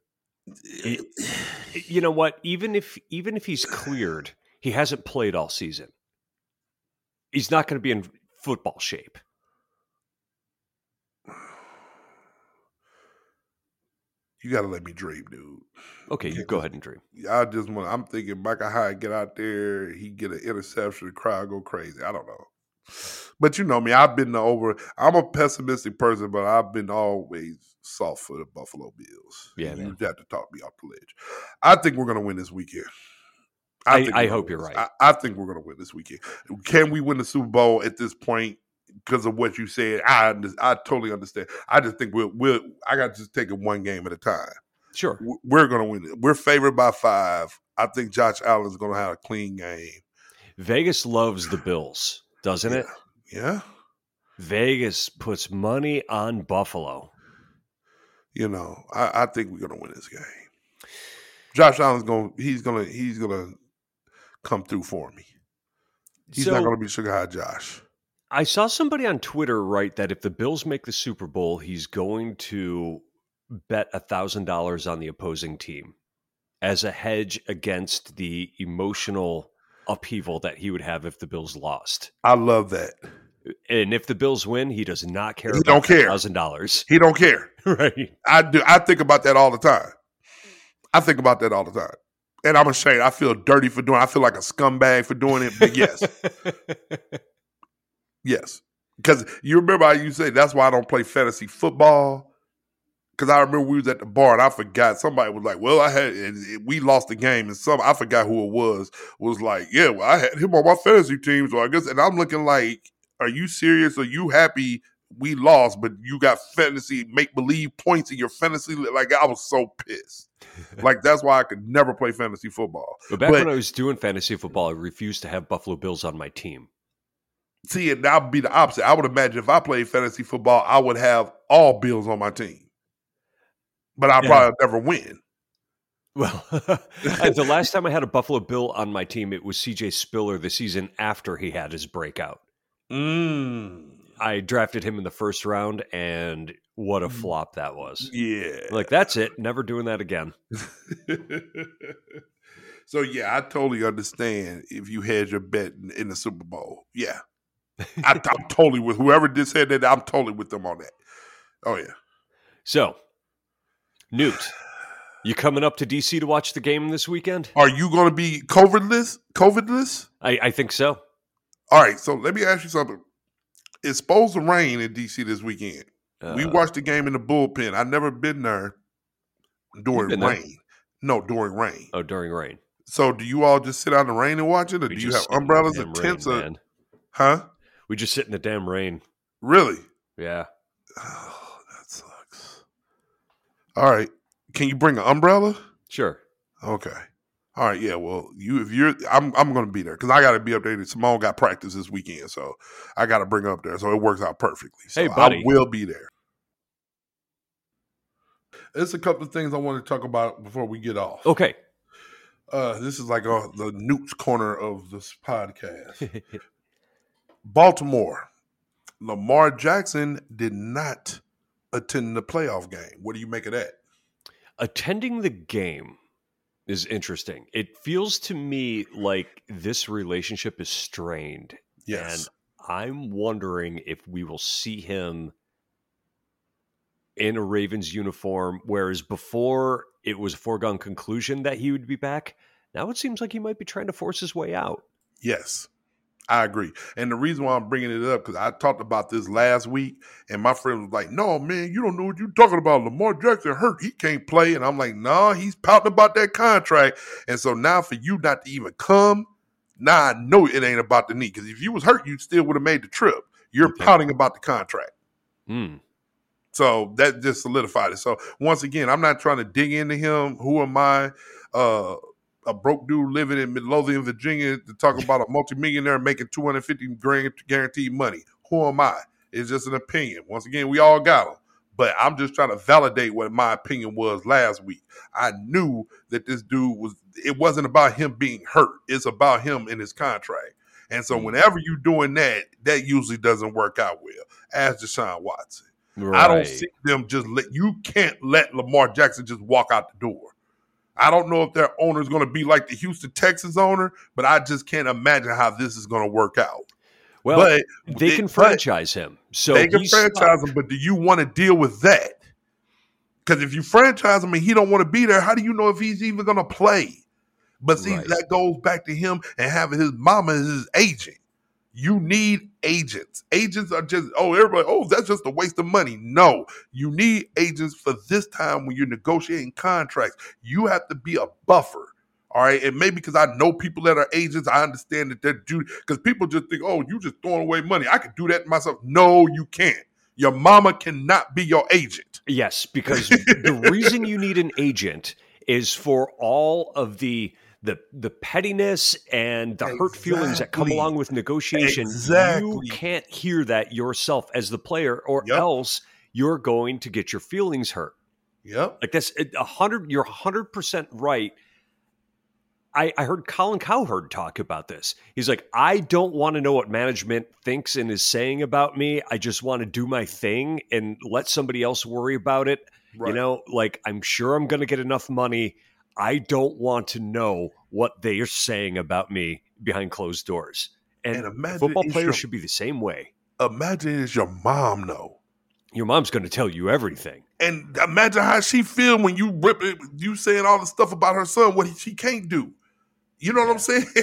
It- you know what? Even if even if he's cleared, he hasn't played all season. He's not going to be in football shape. You got to let me dream, dude. Okay, you go ahead and dream. I just want. I'm thinking Micah Hyde get out there, he get an interception, the crowd go crazy. I don't know, but you know me. I've been the over. I'm a pessimistic person, but I've been always soft for the Buffalo Bills. Yeah, you man. have to talk me off the ledge. I think we're gonna win this weekend. I- think I hope you're right. I, I think we're gonna win this weekend. Can we win the Super Bowl at this point? Because of what you said, I I totally understand. I just think we'll we'll. I got to just take it one game at a time. Sure. We're going to win it. We're favored by five. I think Josh Allen's going to have a clean game. Vegas loves the Bills, doesn't yeah. it? Yeah. Vegas puts money on Buffalo. You know, I, I think we're going to win this game. Josh Allen's gonna he's going to. He's to come through for me. He's So- not going to be Sugar High Josh. I saw somebody on Twitter write that if the Bills make the Super Bowl, he's going to bet a thousand dollars on the opposing team as a hedge against the emotional upheaval that he would have if the Bills lost. I love that. And if the Bills win, he does not care He about don't care. thousand dollars. He don't care. Right. I do. I think about that all the time. I think about that all the time, and I'm ashamed. I feel dirty for doing. I feel like a scumbag for doing it. But yes, yes, because you remember how you said that's why I don't play fantasy football. Because I remember we was at the bar and I forgot somebody was like, "Well, I had and we lost the game," and some I forgot who it was was like, "Yeah, well, I had him on my fantasy team." So I guess, and I'm looking like, "Are you serious? Are you happy we lost, but you got fantasy make believe points in your fantasy?" Like I was so pissed. like that's why I could never play fantasy football. But back But- when I was doing fantasy football, I refused to have Buffalo Bills on my team. See, and that would be the opposite. I would imagine if I played fantasy football, I would have all Bills on my team, but I Yeah. probably never win. Well, uh, the last time I had a Buffalo Bill on my team, it was CJ Spiller the season after he had his breakout. Mm. I drafted him in the first round, and what a Mm. flop that was. Yeah. Like, that's it. Never doing that again. so yeah, I totally understand if you had your bet in, in the Super Bowl. Yeah, I, I'm totally with whoever just said that. I'm totally with them on that. Oh yeah. So, Newt, you coming up to DC to watch the game this weekend? Are you going to be COVIDless? COVIDless? I, I think so. All right. So let me ask you something. It's supposed to rain in DC this weekend. we Uh, watched the game in the bullpen. I've never been there during been there. rain. No, during rain. Oh, during rain. So do you all just sit out in the rain and watch it, or We do you have sit in the umbrellas and rain, tents? or, man. huh? We just sit in the damn rain. Really? Yeah. Oh, that sucks. All right. Can you bring an umbrella? Sure. Okay. All right. Yeah. Well, you if you're, I'm I'm gonna be there because I got to be updated. there. Simone got practice this weekend, so I got to bring up there. So it works out perfectly. So Hey, buddy. I will be there. There's a couple of things I want to talk about before we get off. Okay. Uh, this is like uh, the Newt's corner of this podcast. Baltimore, Lamar Jackson did not attend the playoff game. What do you make of that? attending the game is interesting. It feels to me like this relationship is strained. Yes. And I'm wondering if we will see him in a Ravens uniform, whereas before it was a foregone conclusion that he would be back. Now it seems like he might be trying to force his way out. Yes, I agree. And the reason why I'm bringing it up because I talked about this last week, and my friend was like, "No, man, you don't know what you're talking about. Lamar Jackson hurt; he can't play." And I'm like, "No, he's pouting about that contract." And so now, for you not to even come, now I know it ain't about the knee. Because if you was hurt, you still would have made the trip. You're Okay. pouting about the contract. Hmm. So that just solidified it. So once again, I'm not trying to dig into him. Who am I? Uh, a broke dude living in Midlothian, Virginia, to talk about a multimillionaire making 250 grand guaranteed money. Who am I? It's just an opinion. Once again, we all got them. But I'm just trying to validate what my opinion was last week. I knew that this dude was, it wasn't about him being hurt. It's about him and his contract. And so Mm. whenever you're doing that, that usually doesn't work out well. As Deshaun Watson. Right. I don't see them just let you can't let Lamar Jackson just walk out the door. I don't know if their owner is going to be like the Houston Texans owner, but I just can't imagine how this is going to work out. Well, but they can franchise him. So they can franchise stuck. him, but do you want to deal with that? Because if you franchise him and he don't want to be there, how do you know if he's even going to play? But see, Right. that goes back to him and having his mama as his agent. You need agents. Agents are just, oh, everybody, oh, that's just a waste of money. No, you need agents for this time when you're negotiating contracts. You have to be a buffer. All right. And maybe because I know people that are agents, I understand that they're due because people just think, oh, you just throwing away money. I could do that myself. No, you can't. Your mama cannot be your agent. Yes, because the reason you need an agent is for all of the the the pettiness and the exactly. hurt feelings that come along with negotiation. Exactly. You can't hear that yourself as the player, or yep. else you're going to get your feelings hurt. Yep. Like that's a hundred. You're hundred percent right. I, I heard Colin Cowherd talk about this. He's like, I don't want to know what management thinks and is saying about me. I just want to do my thing and let somebody else worry about it. Right. You know, like I'm sure I'm going to get enough money I don't want to know what they are saying about me behind closed doors. And, and football players your, should be the same way. Imagine it's your mom know. Your mom's going to tell you everything. And imagine how she feel when you rip it, you saying all the stuff about her son, what he, she can't do. You know what I'm saying?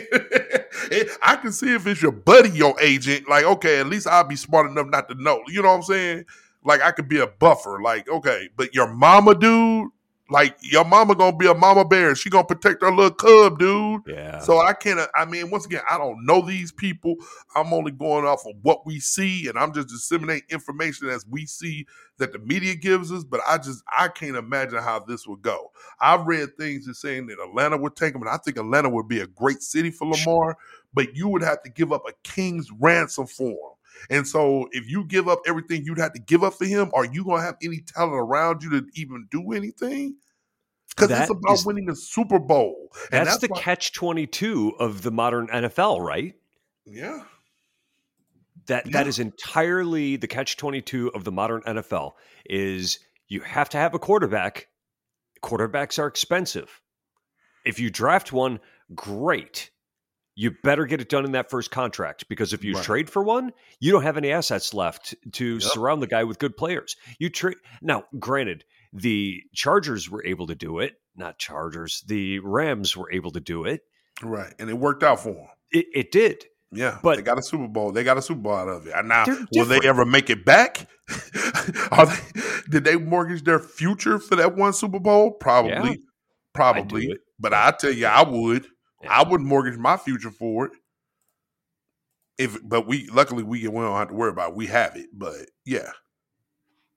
I can see if it's your buddy, your agent, like, okay, at least I'll be smart enough not to know. You know what I'm saying? Like I could be a buffer, like, okay, but your mama, dude, like your mama gonna be a mama bear. She gonna protect her little cub, dude. Yeah. So I can't. I mean, once again, I don't know these people. I'm only going off of what we see, and I'm just disseminating information as we see that the media gives us. But I just I can't imagine how this would go. I've read things that saying that Atlanta would take him, and I think Atlanta would be a great city for Lamar. But you would have to give up a king's ransom for him. And so if you give up everything you'd have to give up for him, are you gonna have any talent around you to even do anything? Because it's about is, winning the Super Bowl. That's, that's, the why, catch twenty two of the modern NFL, right? Yeah. That yeah. that is entirely the catch twenty two of the modern NFL is you have to have a quarterback. Quarterbacks are expensive. If you draft one, great you better get it done in that first contract because if you right. trade for one, you don't have any assets left to yep. surround the guy with good players. You trade now. Granted, the Chargers were able to do it. Not Chargers. The Rams were able to do it. Right, and it worked out for them. It, it did. Yeah, but they got a Super Bowl. They got a Super Bowl out of it. Now, will they ever make it back? Are they, did they mortgage their future for that one Super Bowl? Probably, yeah, probably. But I tell you, I would. I wouldn't mortgage my future for it. If but we luckily we we don't have to worry about it. We have it, but yeah.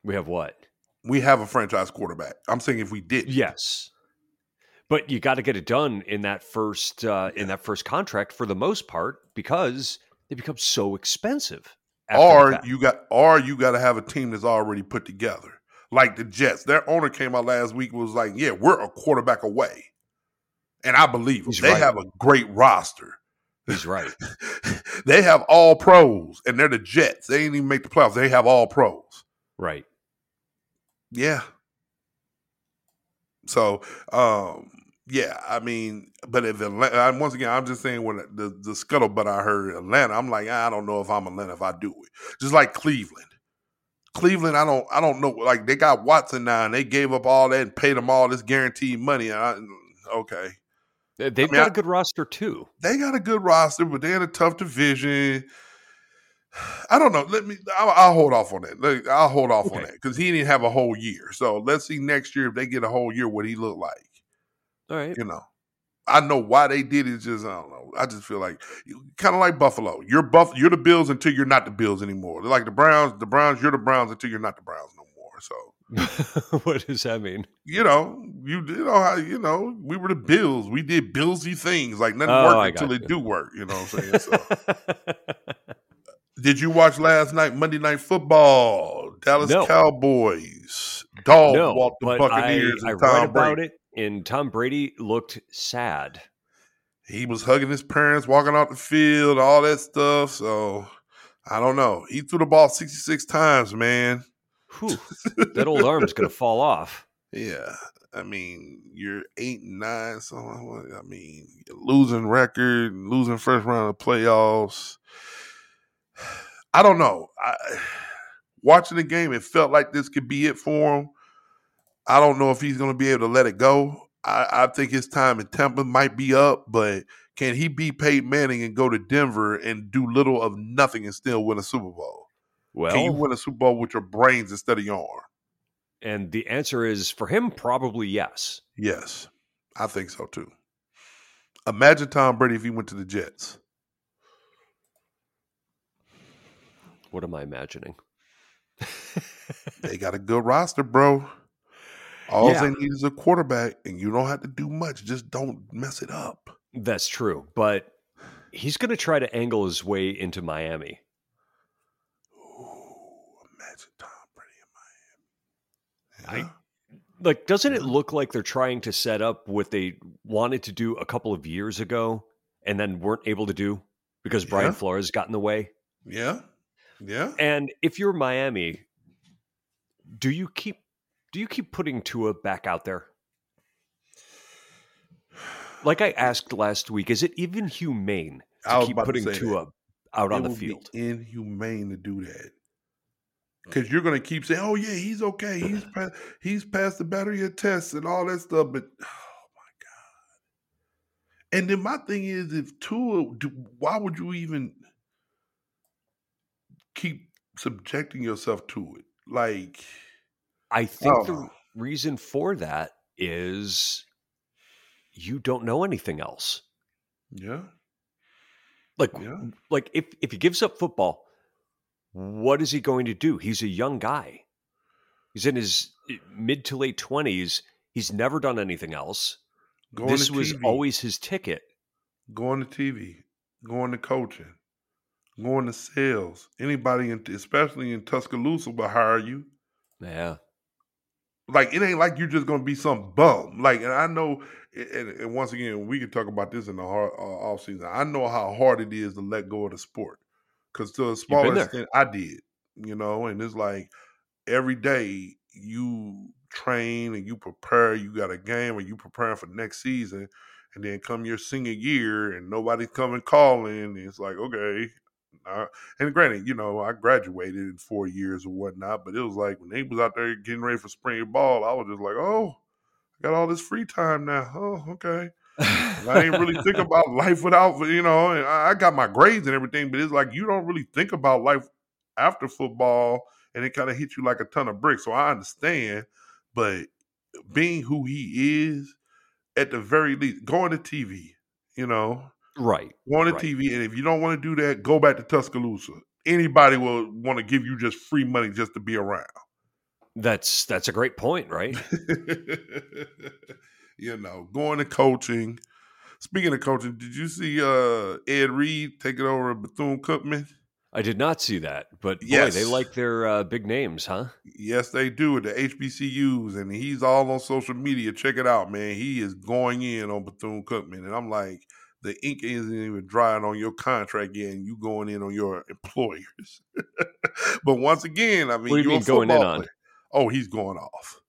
We have what? We have a franchise quarterback. I'm saying if we did. Yes. But you got to get it done in that first uh, in that first contract for the most part because they become so expensive. Or you got or you got to have a team that's already put together. Like the Jets, their owner came out last week was like, "Yeah, we're a quarterback away." And I believe He's they right. have a great roster. He's right. they have all pros, and they're the Jets. They ain't even make the playoffs. They have all pros. Right. Yeah. So, um, yeah, I mean, but if Atlanta, once again, I'm just saying when the the scuttlebutt I heard Atlanta, I'm like, I don't know if I'm Atlanta if I do it. Just like Cleveland. Cleveland, I don't, I don't know. Like they got Watson now, and they gave up all that and paid them all this guaranteed money. I, okay, They've I mean, got a good roster too. They got a good roster, but they're in a tough division. I don't know. Let me. I'll, I'll hold off on that. I'll hold off okay. on that because he didn't have a whole year. So let's see next year if they get a whole year what he look like. All right. You know, I know why they did it. Just I don't know. I just feel like kind of like Buffalo. You're Buff. You're the Bills until you're not the Bills anymore. They're like the Browns. The Browns. You're the Browns until you're not the Browns no more. So what does that mean? You know, you, you know how you know we were the Bills. We did Billsy things like nothing oh, worked until it do work. You know what I'm saying? So. did you watch last night Monday Night Football? Dallas no. Cowboys. Dog no, walked the Buccaneers. I, I read about Brady. it, and Tom Brady looked sad. He was hugging his parents, walking out the field, all that stuff. So I don't know. He threw the ball 66 times, man. Whew, that old arm's gonna fall off. Yeah, I mean you're eight and nine, so I mean losing record, losing first round of playoffs. I don't know. I, watching the game, it felt like this could be it for him. I don't know if he's going to be able to let it go. I, I, think his time in Tampa might be up, but can he be Peyton Manning and go to Denver and do little of nothing and still win a Super Bowl? Well, can you win a Super Bowl with your brains instead of your arm? And the answer is for him, probably yes. Yes, I think so too. Imagine Tom Brady if he went to the Jets. What am I imagining? they got a good roster, bro. All Yeah. they need is a quarterback, and you don't have to do much. Just don't mess it up. That's true, but he's going to try to angle his way into Miami. Ooh, imagine Tom Brady in I- Like, doesn't it look like they're trying to set up what they wanted to do a couple of years ago and then weren't able to do because Brian Yeah. Flores got in the way? yeah, yeah. And if you're Miami, do you keep do you keep putting Tua back out there? Like I asked last week, is it even humane to keep to putting say Tua out on the would be field? inhumane to do that. Because you're gonna keep saying, "Oh yeah, he's okay. He's pa- he's passed the battery of tests and all that stuff." But oh my god! And then my thing is, if Tua, why would you even keep subjecting yourself to it? Like, I think oh. the Oh. reason for that is you don't know anything else. yeah, Like yeah, like if if he gives up football, what is he going to do? He's a young guy. He's in his eh, mid to late twenties. He's never done anything else. going this was TV, always his ticket. going to TV, going to coaching, going to sales. Anybody, in, especially in Tuscaloosa, will hire you. Yeah. like it ain't like you're just gonna be some bum. Like, and I know, and, and once again, we can talk about this in the hard, uh, off season. I know how hard it is to let go of the sport, because to a small extent, I did. You know, and it's like every day you train and you prepare. You got a game, and you preparing for next season, and then come your senior year, and nobody's coming calling. And it's like, okay. Uh, and granted, you know, I graduated in four years or whatnot, but it was like when they was out there getting ready for spring ball, I was just like, oh, I got all this free time now. Oh, okay. I didn't really think about life without, you know, and I got my grades and everything, but it's like you don't really think about life after football, and it kind of hits you like a ton of bricks. So I understand, but being who he is, at the very least, going to TV, you know, right. Go on to Right. TV, and if you don't want to do that, go back to Tuscaloosa. Anybody will want to give you just free money just to be around. That's that's a great point, right? you know, going to coaching. Speaking of coaching, did you see uh, Ed Reed taking over Bethune Cookman? I did not see that, but boy, Yes. they like their uh, big names, huh? Yes, they do at the HBCUs, and he's all on social media. Check it out, man. He is going in on Bethune Cookman, and I'm like, the ink isn't even drying on your contract yet, and you going in on your employers. but once again, I mean, What do you you're mean going in on? player. Oh, he's going off.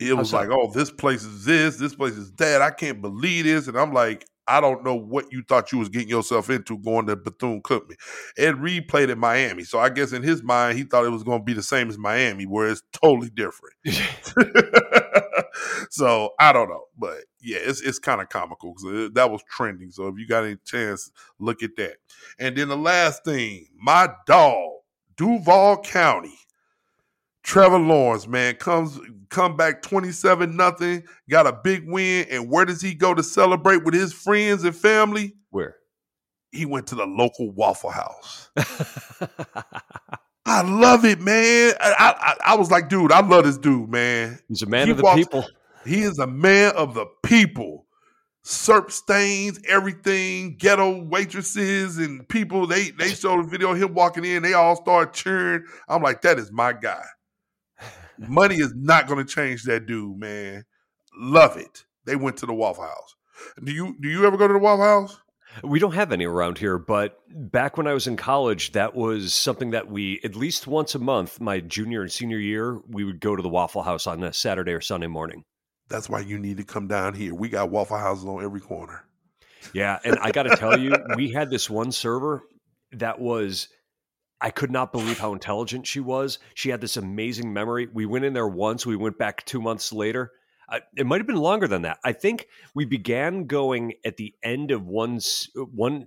It was like, oh, this place is this, this place is that. I can't believe this, and I'm like, I don't know what you thought you was getting yourself into going to Bethune Cookman. Ed Reed played in Miami, so I guess in his mind he thought it was going to be the same as Miami, where it's totally different. so I don't know, but yeah, it's it's kind of comical because uh, that was trending. So if you got any chance, look at that. And then the last thing, my dog, Duval County. Trevor Lawrence, man, comes come back 27 nothing, got a big win. And where does he go to celebrate with his friends and family? Where? He went to the local Waffle House. I love it, man. I, I I was like, dude, I love this dude, man. He's a man He of the walks- people. He is a man of the people. Serp stains, everything, ghetto waitresses and people. They they showed a video of him walking in. They all start cheering. I'm like, that is my guy. Money is not going to change that dude, man. Love it. They went to the Waffle House. Do you do you ever go to the Waffle House? We don't have any around here, but back when I was in college, that was something that we at least once a month, my junior and senior year, we would go to the Waffle House on a Saturday or Sunday morning. That's why you need to come down here. We got Waffle Houses on every corner. Yeah, and I got to tell you, we had this one server that was I could not believe how intelligent she was. She had this amazing memory. We went in there once, we went back 2 months later. I, it might have been longer than that. I think we began going at the end of one one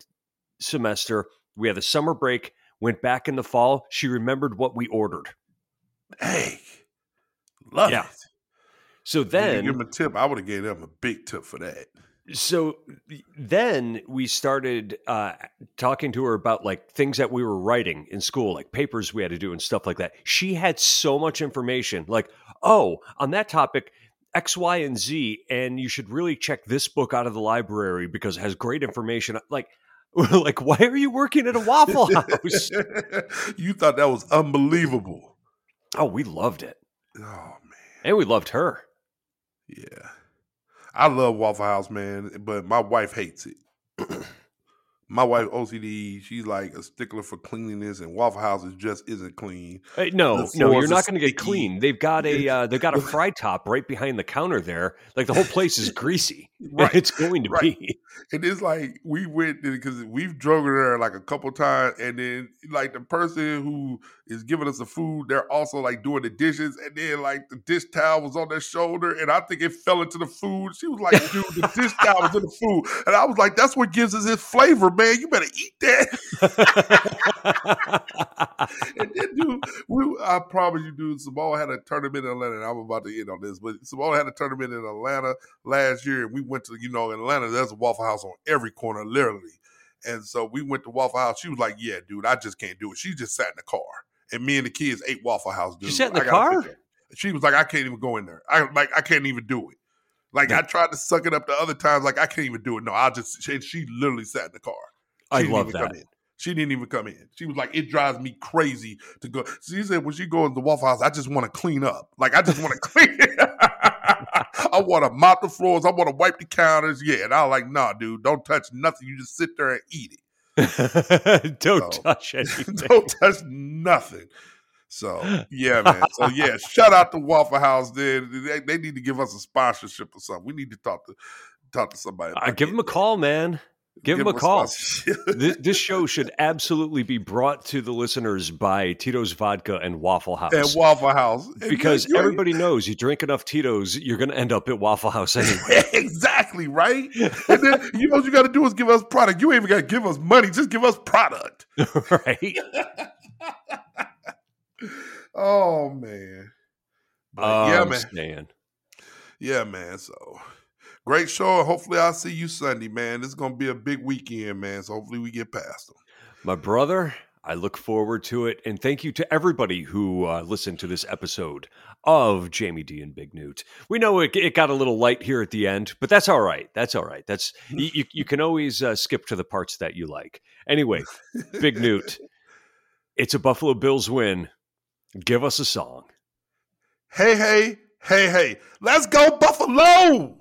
semester. We had a summer break, went back in the fall. She remembered what we ordered. Hey, love Yeah. it. So then give him a tip. I would have gave them a big tip for that. So then we started uh, talking to her about like things that we were writing in school, like papers we had to do and stuff like that. She had so much information, like, oh, on that topic, X, Y, and Z, and you should really check this book out of the library because it has great information. Like, like, why are you working at a Waffle House? you thought that was unbelievable. Oh, we loved it. Oh man, and we loved her. Yeah, I love Waffle House, man, but my wife hates it. my wife OCD, she's like a stickler for cleanliness, and Waffle Houses just isn't clean. Hey, no, no, you're not going to get clean. They've got a uh, they've got a fry top right behind the counter there. Like the whole place is greasy. right, it's going to right. be. And it's like we went because we've drove there like a couple times, and then like the person who is giving us the food, they're also like doing the dishes, and then like the dish towel was on their shoulder, and I think it fell into the food. She was like, "Dude, the dish towel was in the food," and I was like, "That's what gives us its flavor, man. Man, you better eat that." and then, dude, we, I promise you, dude, Samoa had a tournament in Atlanta. I'm about to end on this, but Samoa had a tournament in Atlanta last year, and we went to, you know, in Atlanta. There's a Waffle House on every corner, literally. And so we went to Waffle House. She was like, "Yeah, dude, I just can't do it." She just sat in the car and me and the kids ate Waffle House. Dude. She sat in the car. She was like, I can't even go in there. I like, I can't even do it. Like yeah. I tried to suck it up the other times. Like I can't even do it. No, I just. She, she literally sat in the car. She I love that. She didn't even come in. She was like, it drives me crazy to go. She said when she goes to the Waffle House, I just want to clean up. Like I just want to clean. I want to mop the floors. I want to wipe the counters. Yeah, and I was like, nah, dude, don't touch nothing. You just sit there and eat it. don't so, touch anything. Don't touch nothing. So yeah, man. So yeah, shout out to Waffle House. Then they, they, need to give us a sponsorship or something. We need to talk to talk to somebody. I give them a call, man. Give, give them a call. this, this, show should absolutely be brought to the listeners by Tito's Vodka and Waffle House. And Waffle House. Because you, everybody knows you drink enough Tito's, you're going to end up at Waffle House anyway. exactly, right? and then you know what you got to do is give us product. You ain't even got to give us money. Just give us product. right. oh, man. But, yeah, oh, man. Staying. Yeah, man. So great show. Hopefully, I'll see you Sunday, man. This is gonna be a big weekend, man. So hopefully, we get past them. My brother, I look forward to it, and thank you to everybody who uh, listened to this episode of Jamie D and Big Newt. We know it, it, got a little light here at the end, but that's all right. That's all right. That's you. You can always uh, skip to the parts that you like. Anyway, Big Newt, it's a Buffalo Bills win. Give us a song. Hey, hey, hey, hey! Let's go, Buffalo!